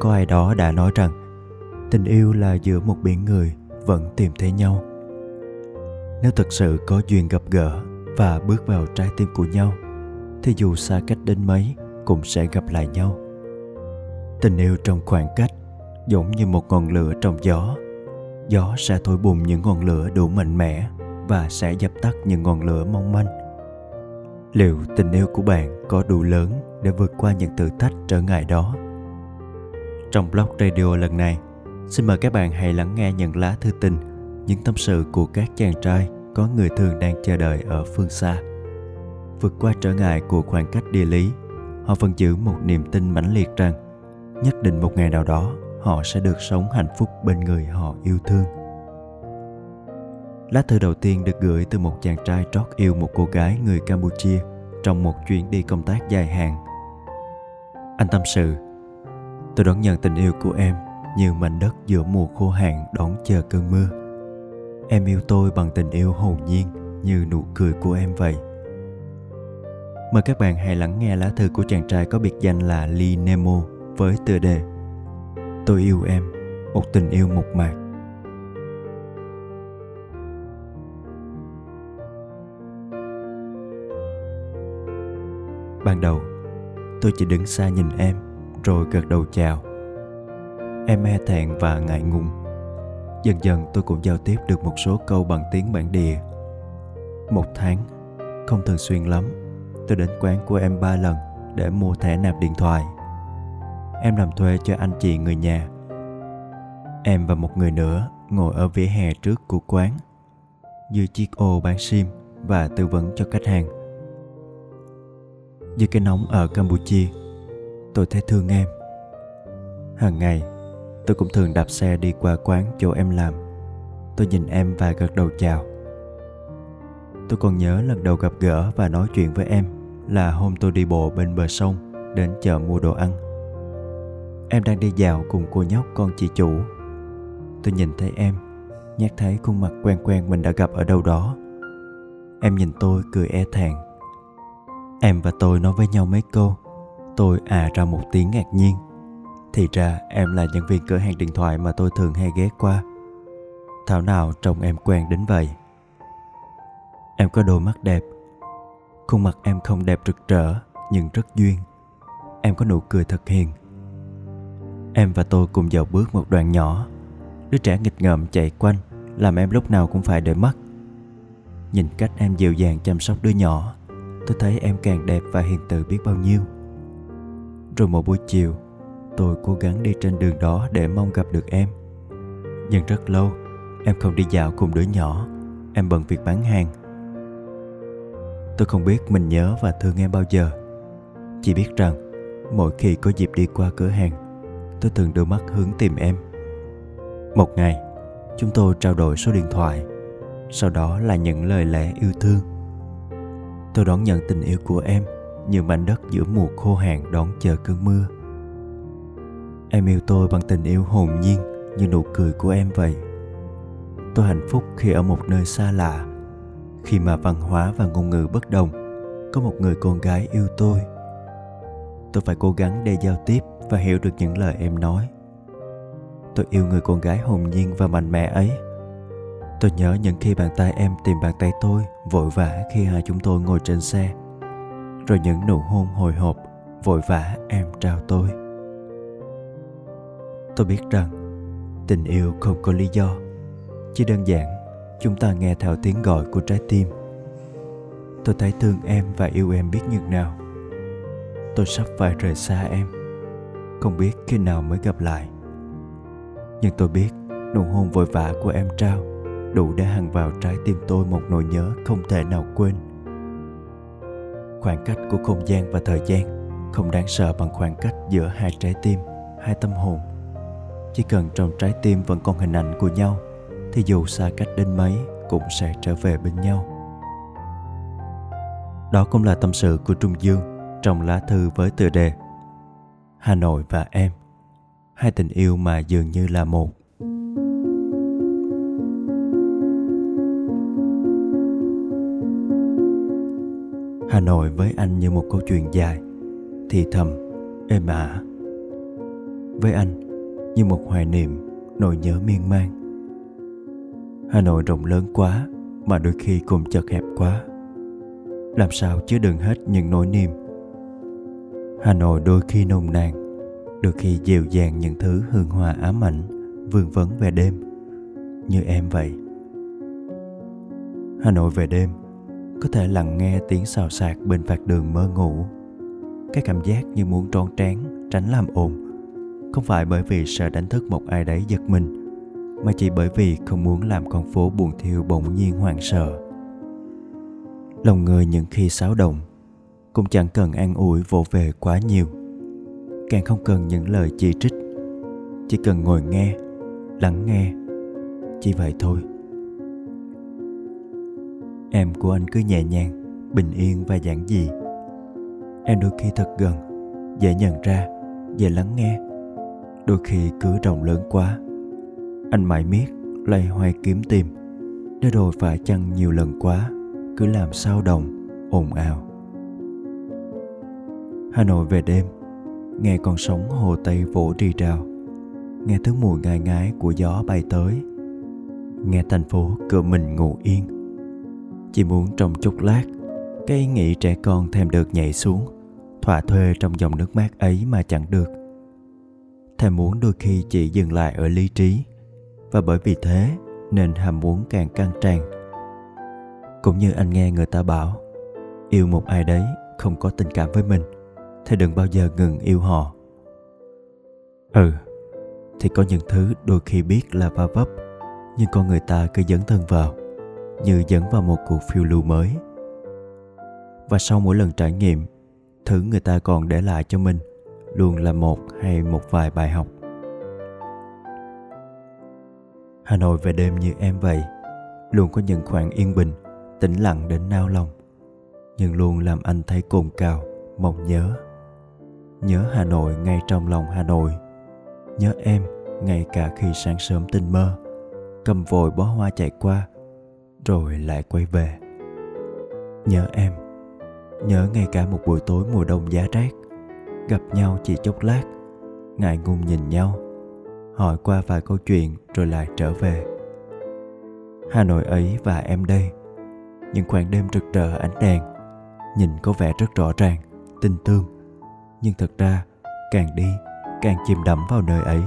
có ai đó đã nói rằng, tình yêu là giữa một biển người vẫn tìm thấy nhau. Nếu thật sự có duyên gặp gỡ và bước vào trái tim của nhau, thì dù xa cách đến mấy cũng sẽ gặp lại nhau. Tình yêu trong khoảng cách giống như một ngọn lửa trong gió. Gió sẽ thổi bùng những ngọn lửa đủ mạnh mẽ và sẽ dập tắt những ngọn lửa mong manh. Liệu tình yêu của bạn có đủ lớn để vượt qua những thử thách trở ngại đó? Trong blog radio lần này. Xin mời các bạn hãy lắng nghe những lá thư tình, những tâm sự của các chàng trai có người thương đang chờ đợi ở phương xa. Vượt qua trở ngại của khoảng cách địa lý, họ vẫn giữ một niềm tin mãnh liệt rằng nhất định một ngày nào đó họ sẽ được sống hạnh phúc bên người họ yêu thương. Lá thư đầu tiên được gửi từ một chàng trai trót yêu một cô gái người campuchia trong một chuyến đi công tác dài hạn. Anh tâm sự tôi đón nhận tình yêu của em như mảnh đất giữa mùa khô hạn đón chờ cơn mưa. Em yêu tôi bằng tình yêu hồn nhiên như nụ cười của em vậy. Mời các bạn hãy lắng nghe lá thư của chàng trai có biệt danh là lee nemo với tựa đề tôi yêu em, một tình yêu mộc mạc. Ban đầu, tôi chỉ đứng xa nhìn em rồi gật đầu chào. Em e thẹn và ngại ngùng. Dần dần tôi cũng giao tiếp được một số câu bằng tiếng bản địa. Một tháng, không thường xuyên lắm, tôi đến quán của em ba lần để mua thẻ nạp điện thoại. Em làm thuê cho anh chị người nhà. Em và một người nữa ngồi ở vỉa hè trước của quán dưới chiếc ô bán sim và tư vấn cho khách hàng. Dưới cái nóng ở campuchia tôi thấy thương em. Hàng ngày, tôi cũng thường đạp xe đi qua quán chỗ em làm. Tôi nhìn em và gật đầu chào. Tôi còn nhớ lần đầu gặp gỡ và nói chuyện với em là hôm tôi đi bộ bên bờ sông đến chợ mua đồ ăn. Em đang đi dạo cùng cô nhóc con chị chủ. Tôi nhìn thấy em nhắc thấy khuôn mặt quen quen mình đã gặp ở đâu đó. Em nhìn tôi cười e thẹn. Em và tôi nói với nhau mấy câu tôi à ra một tiếng ngạc nhiên. Thì ra em là nhân viên cửa hàng điện thoại mà tôi thường hay ghé qua. Thảo nào trông em quen đến vậy. Em có đôi mắt đẹp. Khuôn mặt em không đẹp rực rỡ, nhưng rất duyên. Em có nụ cười thật hiền. Em và tôi cùng dạo bước một đoạn nhỏ. Đứa trẻ nghịch ngợm chạy quanh, làm em lúc nào cũng phải để mắt. Nhìn cách em dịu dàng chăm sóc đứa nhỏ, tôi thấy em càng đẹp và hiền từ biết bao nhiêu rồi một buổi chiều, tôi cố gắng đi trên đường đó để mong gặp được em. Nhưng rất lâu, em không đi dạo cùng đứa nhỏ. Em bận việc bán hàng. Tôi không biết mình nhớ và thương em bao giờ. Chỉ biết rằng, mỗi khi có dịp đi qua cửa hàng, tôi thường đưa mắt hướng tìm em. Một ngày, chúng tôi trao đổi số điện thoại. Sau đó là những lời lẽ yêu thương. Tôi đón nhận tình yêu của em như mảnh đất giữa mùa khô hạn đón chờ cơn mưa. Em yêu tôi bằng tình yêu hồn nhiên như nụ cười của em vậy. Tôi hạnh phúc khi ở một nơi xa lạ. Khi mà văn hóa và ngôn ngữ bất đồng, có một người con gái yêu tôi. Tôi phải cố gắng để giao tiếp và hiểu được những lời em nói. Tôi yêu người con gái hồn nhiên và mạnh mẽ ấy. Tôi nhớ những khi bàn tay em tìm bàn tay tôi vội vã khi hai chúng tôi ngồi trên xe rồi những nụ hôn hồi hộp, vội vã em trao tôi. Tôi biết rằng, tình yêu không có lý do, chỉ đơn giản chúng ta nghe theo tiếng gọi của trái tim. Tôi thấy thương em và yêu em biết nhường nào. Tôi sắp phải rời xa em, không biết khi nào mới gặp lại. Nhưng tôi biết nụ hôn vội vã của em trao đủ để hằn vào trái tim tôi một nỗi nhớ không thể nào quên khoảng cách của không gian và thời gian, không đáng sợ bằng khoảng cách giữa hai trái tim, hai tâm hồn. Chỉ cần trong trái tim vẫn còn hình ảnh của nhau, thì dù xa cách đến mấy cũng sẽ trở về bên nhau. Đó cũng là tâm sự của trung dương trong lá thư với tựa đề hà nội và em. Hai tình yêu mà dường như là một. Hà nội với anh như một câu chuyện dài, thì thầm êm ả với anh như một hoài niệm nỗi nhớ miên man. Hà nội rộng lớn quá mà đôi khi cũng chật hẹp quá. Làm sao chứa đựng hết những nỗi niềm? Hà nội đôi khi nồng nàn, đôi khi dịu dàng những thứ hương hoa ám ảnh, vương vấn về đêm. Như em vậy. Hà nội về đêm có thể lặng nghe tiếng xào xạc bên vạt đường mơ ngủ. Cái cảm giác như muốn tròn trán, tránh làm ồn. Không phải bởi vì sợ đánh thức một ai đấy giật mình, mà chỉ bởi vì không muốn làm con phố buồn thiêu bỗng nhiên hoảng sợ. Lòng người những khi xáo động, cũng chẳng cần an ủi vỗ về quá nhiều. Càng không cần những lời chỉ trích, chỉ cần ngồi nghe, lắng nghe, chỉ vậy thôi em của anh cứ nhẹ nhàng, bình yên và giản dị. Em đôi khi thật gần, dễ nhận ra, dễ lắng nghe. Đôi khi cứ rộng lớn quá, anh mãi miết, loay hoay kiếm tìm. Để rồi phải chăng nhiều lần quá, cứ làm sao đồng, ồn ào. Hà nội về đêm, nghe con sóng hồ tây vỗ rì rào. Nghe thứ mùi ngai ngái của gió bay tới. Nghe thành phố cửa mình ngủ yên chỉ muốn trong chốc lát, cái ý nghĩ trẻ con thèm được nhảy xuống, thỏa thuê trong dòng nước mát ấy mà chẳng được. Thèm muốn đôi khi chỉ dừng lại ở lý trí, và bởi vì thế nên ham muốn càng căng tràn. Cũng như anh nghe người ta bảo, yêu một ai đấy không có tình cảm với mình, thì đừng bao giờ ngừng yêu họ. Ừ thì có những thứ đôi khi biết là va vấp, nhưng con người ta cứ dấn thân vào như dẫn vào một cuộc phiêu lưu mới. Và sau mỗi lần trải nghiệm, thứ người ta còn để lại cho mình luôn là một hay một vài bài học. Hà nội về đêm như em vậy, luôn có những khoảng yên bình, tĩnh lặng đến nao lòng, nhưng luôn làm anh thấy cồn cào mong nhớ. Nhớ hà nội ngay trong lòng hà nội, nhớ em ngay cả khi sáng sớm tinh mơ, cầm vội bó hoa chạy qua rồi lại quay về. Nhớ em, nhớ ngay cả một buổi tối mùa đông giá rét, gặp nhau chỉ chốc lát, ngại ngùng nhìn nhau, hỏi qua vài câu chuyện rồi lại trở về. Hà nội ấy và em đây, những khoảng đêm rực rỡ ánh đèn, nhìn có vẻ rất rõ ràng, tinh tương nhưng thật ra càng đi, càng chìm đắm vào nơi ấy,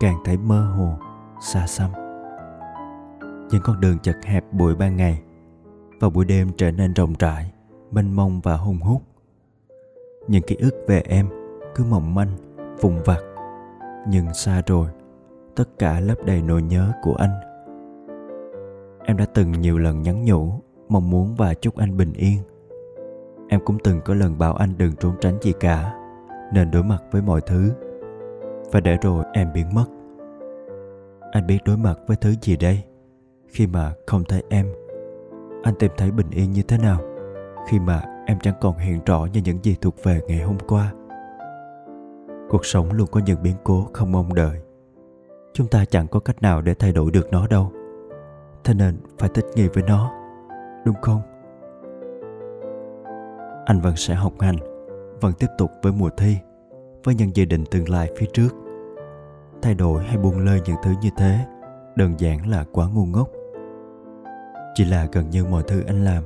càng thấy mơ hồ, xa xăm những con đường chật hẹp buổi ban ngày và buổi đêm trở nên rộng rãi, mênh mông và hung hút. Những ký ức về em cứ mỏng manh vùng vặt. Nhưng xa rồi, tất cả lấp đầy nỗi nhớ của anh. Em đã từng nhiều lần nhắn nhủ, mong muốn và chúc anh bình yên. Em cũng từng có lần bảo anh đừng trốn tránh gì cả, nên đối mặt với mọi thứ. Và để rồi em biến mất. Anh biết đối mặt với thứ gì đây? Khi mà không thấy em. Anh tìm thấy bình yên như thế nào? Khi mà em chẳng còn hiện rõ như những gì thuộc về ngày hôm qua. Cuộc sống luôn có những biến cố không mong đợi. Chúng ta chẳng có cách nào để thay đổi được nó đâu. Thế nên phải thích nghi với nó, đúng không? Anh vẫn sẽ học hành, vẫn tiếp tục với mùa thi, với những dự định tương lai phía trước. Thay đổi hay buông lơi những thứ như thế, đơn giản là quá ngu ngốc chỉ là gần như mọi thứ anh làm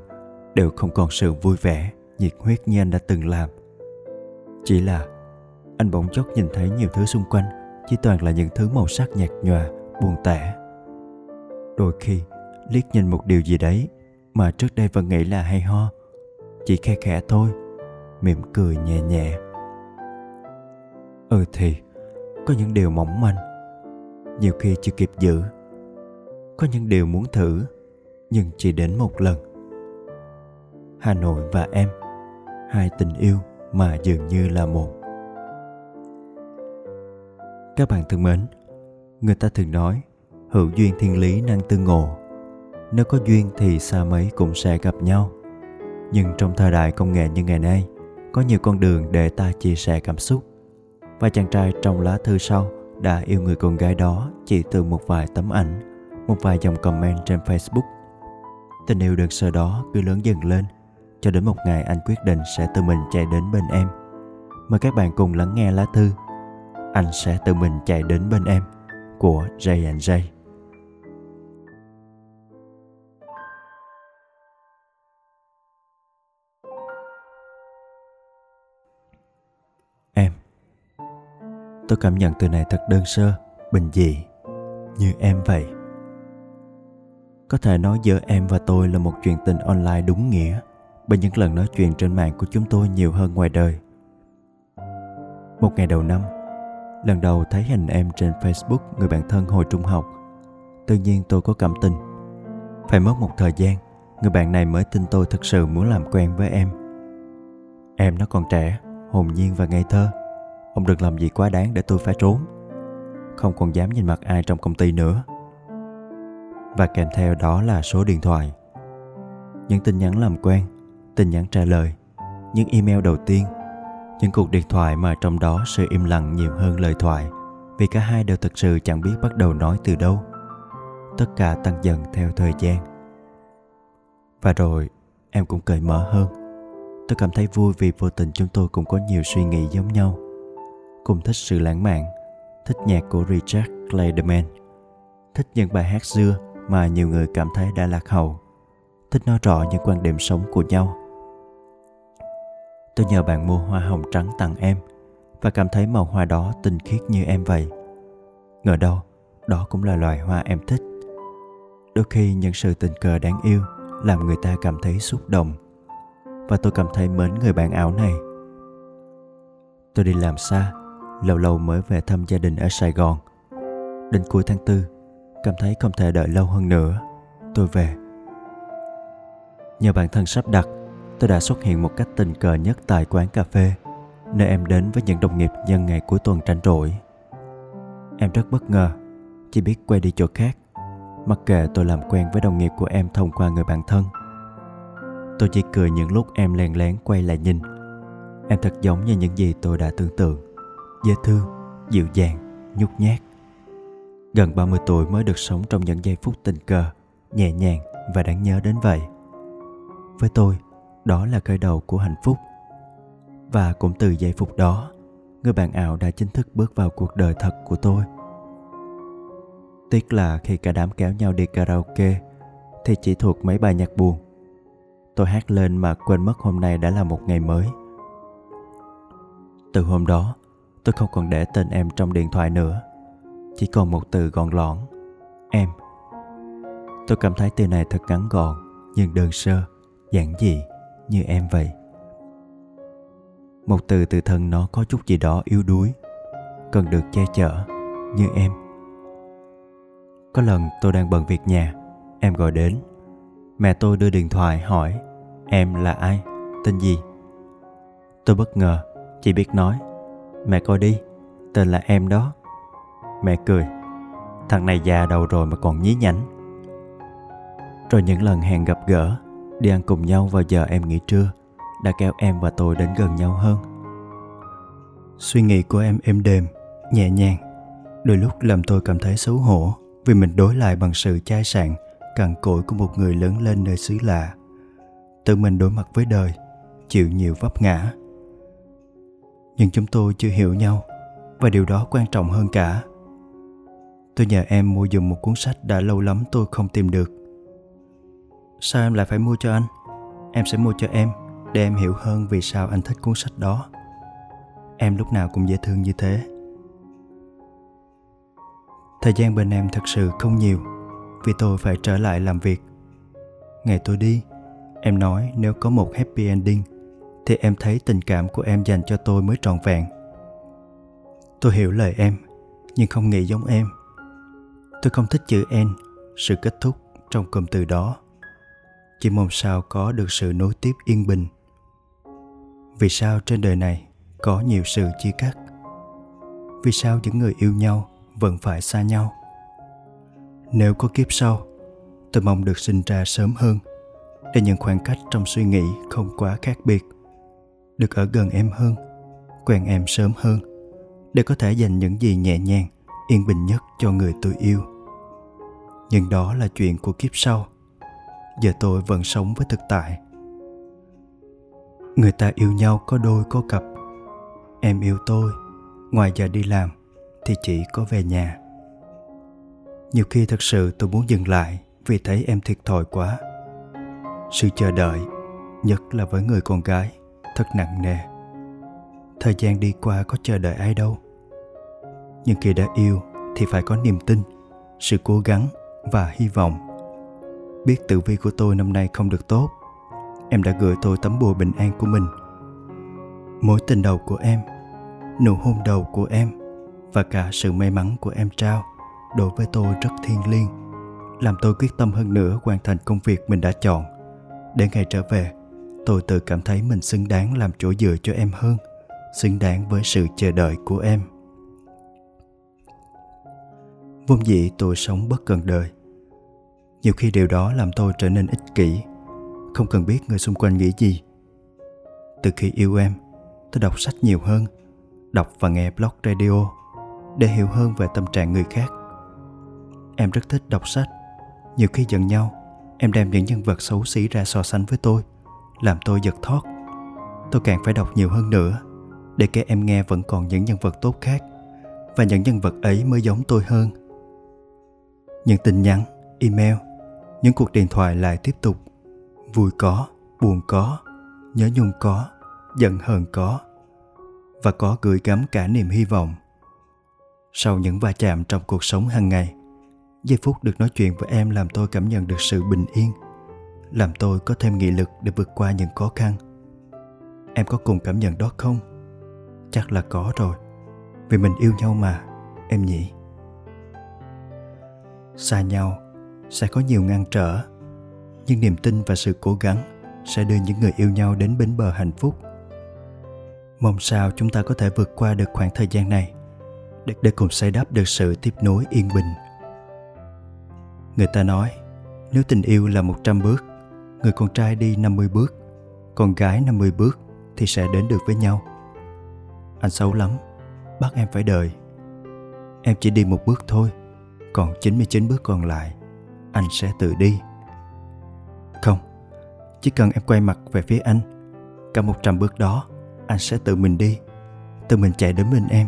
đều không còn sự vui vẻ nhiệt huyết như anh đã từng làm. Chỉ là anh bỗng chốc nhìn thấy nhiều thứ xung quanh, chỉ toàn là những thứ màu sắc nhạt nhòa, buồn tẻ. Đôi khi, liếc nhìn một điều gì đấy mà trước đây vẫn nghĩ là hay ho, chỉ khe khẽ thôi, mỉm cười nhẹ nhẹ. Ừ thì, có những điều mỏng manh, nhiều khi chưa kịp giữ, có những điều muốn thử nhưng chỉ đến một lần. Hà nội và em, hai tình yêu mà dường như là một. Các bạn thân mến, người ta thường nói, hữu duyên thiên lý năng tương ngộ. Nếu có duyên thì xa mấy cũng sẽ gặp nhau. Nhưng trong thời đại công nghệ như ngày nay, có nhiều con đường để ta chia sẻ cảm xúc. Và chàng trai trong lá thư sau đã yêu người con gái đó chỉ từ một vài tấm ảnh, một vài dòng comment trên facebook tình yêu đơn sơ đó cứ lớn dần lên cho đến một ngày anh quyết định sẽ tự mình chạy đến bên em mời các bạn cùng lắng nghe lá thư anh sẽ tự mình chạy đến bên em của Jay and Jay. Em Tôi cảm nhận từ này thật đơn sơ, bình dị, như em vậy. Có thể nói giữa em và tôi là một chuyện tình online đúng nghĩa bởi những lần nói chuyện trên mạng của chúng tôi nhiều hơn ngoài đời. Một ngày đầu năm, lần đầu thấy hình em trên Facebook người bạn thân hồi trung học, tự nhiên tôi có cảm tình. Phải mất một thời gian, người bạn này mới tin tôi thật sự muốn làm quen với em. Em nó còn trẻ, hồn nhiên và ngây thơ. Ông đừng làm gì quá đáng để tôi phải trốn. Không còn dám nhìn mặt ai trong công ty nữa. Và kèm theo đó là số điện thoại. Những tin nhắn làm quen, tin nhắn trả lời, những email đầu tiên những cuộc điện thoại mà trong đó sự im lặng nhiều hơn lời thoại vì cả hai đều thực sự chẳng biết bắt đầu nói từ đâu. Tất cả tăng dần theo thời gian. Và rồi em cũng cởi mở hơn. Tôi cảm thấy vui vì vô tình chúng tôi cũng có nhiều suy nghĩ giống nhau. Cùng thích sự lãng mạn thích nhạc của richard clayderman thích những bài hát xưa mà nhiều người cảm thấy đã lạc hậu. Thích nói rõ những quan điểm sống của nhau. Tôi nhờ bạn mua hoa hồng trắng tặng em và cảm thấy màu hoa đó tinh khiết như em vậy. Ngờ đâu, đó cũng là loài hoa em thích. Đôi khi những sự tình cờ đáng yêu làm người ta cảm thấy xúc động và tôi cảm thấy mến người bạn ảo này. Tôi đi làm xa, lâu lâu mới về thăm gia đình ở sài gòn. Đến cuối tháng tư cảm thấy không thể đợi lâu hơn nữa. Tôi về. Nhờ bản thân sắp đặt, tôi đã xuất hiện một cách tình cờ nhất tại quán cà phê, nơi em đến với những đồng nghiệp nhân ngày cuối tuần tranh rỗi. Em rất bất ngờ, chỉ biết quay đi chỗ khác, mặc kệ tôi làm quen với đồng nghiệp của em thông qua người bạn thân. Tôi chỉ cười những lúc em len lén quay lại nhìn. Em thật giống như những gì tôi đã tưởng tượng, dễ thương, dịu dàng, nhút nhát gần 30 tuổi mới được sống trong những giây phút tình cờ, nhẹ nhàng và đáng nhớ đến vậy. Với tôi, đó là khởi đầu của hạnh phúc. Và cũng từ giây phút đó, người bạn ảo đã chính thức bước vào cuộc đời thật của tôi. Tiếc là khi cả đám kéo nhau đi karaoke, thì chỉ thuộc mấy bài nhạc buồn. Tôi hát lên mà quên mất hôm nay đã là một ngày mới. Từ hôm đó, tôi không còn để tên em trong điện thoại nữa chỉ còn một từ gọn lõn, em. Tôi cảm thấy từ này thật ngắn gọn, nhưng đơn sơ, giản dị như em vậy. Một từ từ thân nó có chút gì đó yếu đuối, cần được che chở như em. Có lần tôi đang bận việc nhà, em gọi đến. Mẹ tôi đưa điện thoại hỏi, em là ai? Tên gì? Tôi bất ngờ, chỉ biết nói, mẹ coi đi, tên là em đó mẹ cười. Thằng này già đầu rồi mà còn nhí nhảnh. Rồi những lần hẹn gặp gỡ, đi ăn cùng nhau vào giờ em nghỉ trưa, đã kéo em và tôi đến gần nhau hơn. Suy nghĩ của em êm đềm, nhẹ nhàng, đôi lúc làm tôi cảm thấy xấu hổ vì mình đối lại bằng sự chai sạn, cằn cỗi của một người lớn lên nơi xứ lạ. Tự mình đối mặt với đời, chịu nhiều vấp ngã. Nhưng chúng tôi chưa hiểu nhau, và điều đó quan trọng hơn cả tôi nhờ em mua dùng một cuốn sách đã lâu lắm tôi không tìm được. Sao em lại phải mua cho anh? Em sẽ mua cho em, để em hiểu hơn vì sao anh thích cuốn sách đó. Em lúc nào cũng dễ thương như thế. Thời gian bên em thật sự không nhiều, vì tôi phải trở lại làm việc. Ngày tôi đi, em nói nếu có một happy ending, thì em thấy tình cảm của em dành cho tôi mới trọn vẹn. Tôi hiểu lời em, nhưng không nghĩ giống em tôi không thích chữ n sự kết thúc trong cụm từ đó. Chỉ mong sao có được sự nối tiếp yên bình. Vì sao trên đời này có nhiều sự chia cắt? Vì sao những người yêu nhau vẫn phải xa nhau? Nếu có kiếp sau, tôi mong được sinh ra sớm hơn, để những khoảng cách trong suy nghĩ không quá khác biệt, được ở gần em hơn, quen em sớm hơn, để có thể dành những gì nhẹ nhàng, yên bình nhất cho người tôi yêu nhưng đó là chuyện của kiếp sau. Giờ tôi vẫn sống với thực tại. Người ta yêu nhau có đôi có cặp. Em yêu tôi, ngoài giờ đi làm thì chỉ có về nhà. Nhiều khi thật sự tôi muốn dừng lại vì thấy em thiệt thòi quá. Sự chờ đợi, nhất là với người con gái, thật nặng nề. Thời gian đi qua có chờ đợi ai đâu. Nhưng khi đã yêu thì phải có niềm tin, sự cố gắng và hy vọng. Biết tử vi của tôi năm nay không được tốt, em đã gửi tôi tấm bùa bình an của mình. Mối tình đầu của em, nụ hôn đầu của em và cả sự may mắn của em trao đối với tôi rất thiêng liêng, làm tôi quyết tâm hơn nữa hoàn thành công việc mình đã chọn. Để ngày trở về, tôi tự cảm thấy mình xứng đáng làm chỗ dựa cho em hơn, xứng đáng với sự chờ đợi của em vốn dĩ tôi sống bất cần đời. Nhiều khi điều đó làm tôi trở nên ích kỷ. Không cần biết người xung quanh nghĩ gì. Từ khi yêu em, tôi đọc sách nhiều hơn, đọc và nghe blog radio để hiểu hơn về tâm trạng người khác. Em rất thích đọc sách. Nhiều khi giận nhau, em đem những nhân vật xấu xí ra so sánh với tôi, làm tôi giật thót tôi càng phải đọc nhiều hơn nữa để kể em nghe vẫn còn những nhân vật tốt khác và những nhân vật ấy mới giống tôi hơn những tin nhắn, email, những cuộc điện thoại lại tiếp tục. Vui có, buồn có, nhớ nhung có, giận hờn có và có gửi gắm cả niềm hy vọng. Sau những va chạm trong cuộc sống hàng ngày, giây phút được nói chuyện với em làm tôi cảm nhận được sự bình yên, làm tôi có thêm nghị lực để vượt qua những khó khăn. Em có cùng cảm nhận đó không? Chắc là có rồi. Vì mình yêu nhau mà, em nhỉ? Xa nhau sẽ có nhiều ngăn trở nhưng niềm tin và sự cố gắng sẽ đưa những người yêu nhau đến bến bờ hạnh phúc. Mong sao chúng ta có thể vượt qua được khoảng thời gian này để, để cùng xây đắp được sự tiếp nối yên bình. Người ta nói nếu tình yêu là 100 bước người con trai đi 50 bước con gái 50 bước thì sẽ đến được với nhau. Anh xấu lắm bắt em phải đợi. Em chỉ đi một bước thôi còn 99 bước còn lại, anh sẽ tự đi. Không, chỉ cần em quay mặt về phía anh, cả 100 bước đó, anh sẽ tự mình đi, tự mình chạy đến bên em.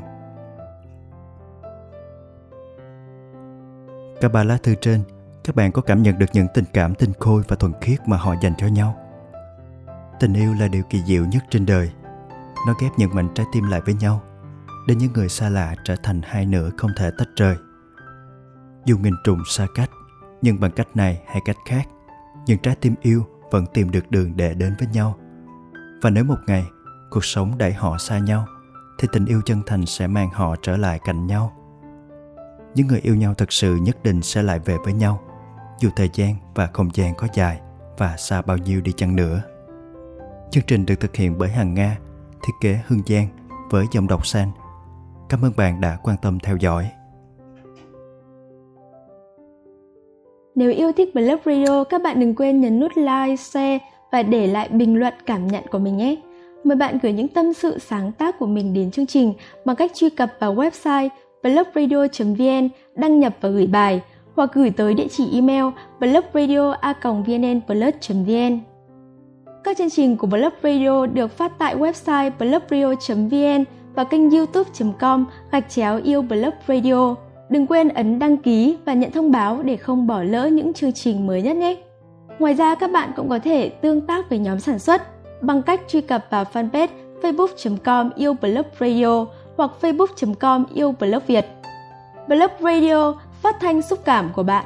Cả ba lá thư trên, các bạn có cảm nhận được những tình cảm tinh khôi và thuần khiết mà họ dành cho nhau. Tình yêu là điều kỳ diệu nhất trên đời. Nó ghép những mảnh trái tim lại với nhau, để những người xa lạ trở thành hai nửa không thể tách rời dù nghìn trùng xa cách, nhưng bằng cách này hay cách khác những trái tim yêu vẫn tìm được đường để đến với nhau. Và nếu một ngày cuộc sống đẩy họ xa nhau, thì tình yêu chân thành sẽ mang họ trở lại cạnh nhau. Những người yêu nhau thật sự nhất định sẽ lại về với nhau, dù thời gian và không gian có dài và xa bao nhiêu đi chăng nữa. Chương trình được thực hiện bởi hàng nga, thiết kế hương giang với giọng đọc san cảm ơn bạn đã quan tâm theo dõi. Nếu yêu thích Blog Radio, các bạn đừng quên nhấn nút like, share và để lại bình luận cảm nhận của mình nhé. Mời bạn gửi những tâm sự sáng tác của mình đến chương trình bằng cách truy cập vào website blogradio.vn, đăng nhập và gửi bài hoặc gửi tới địa chỉ email blogradio.vnnplus.vn. Các chương trình của Blog Radio được phát tại website blogradio.vn và kênh youtube.com gạch chéo yêu Blog Radio. Đừng quên ấn đăng ký và nhận thông báo để không bỏ lỡ những chương trình mới nhất nhé. Ngoài ra, các bạn cũng có thể tương tác với nhóm sản xuất bằng cách truy cập vào fanpage facebook.com yêu blog radio hoặc facebook.com yêu blog Việt. Blog Radio phát thanh xúc cảm của bạn.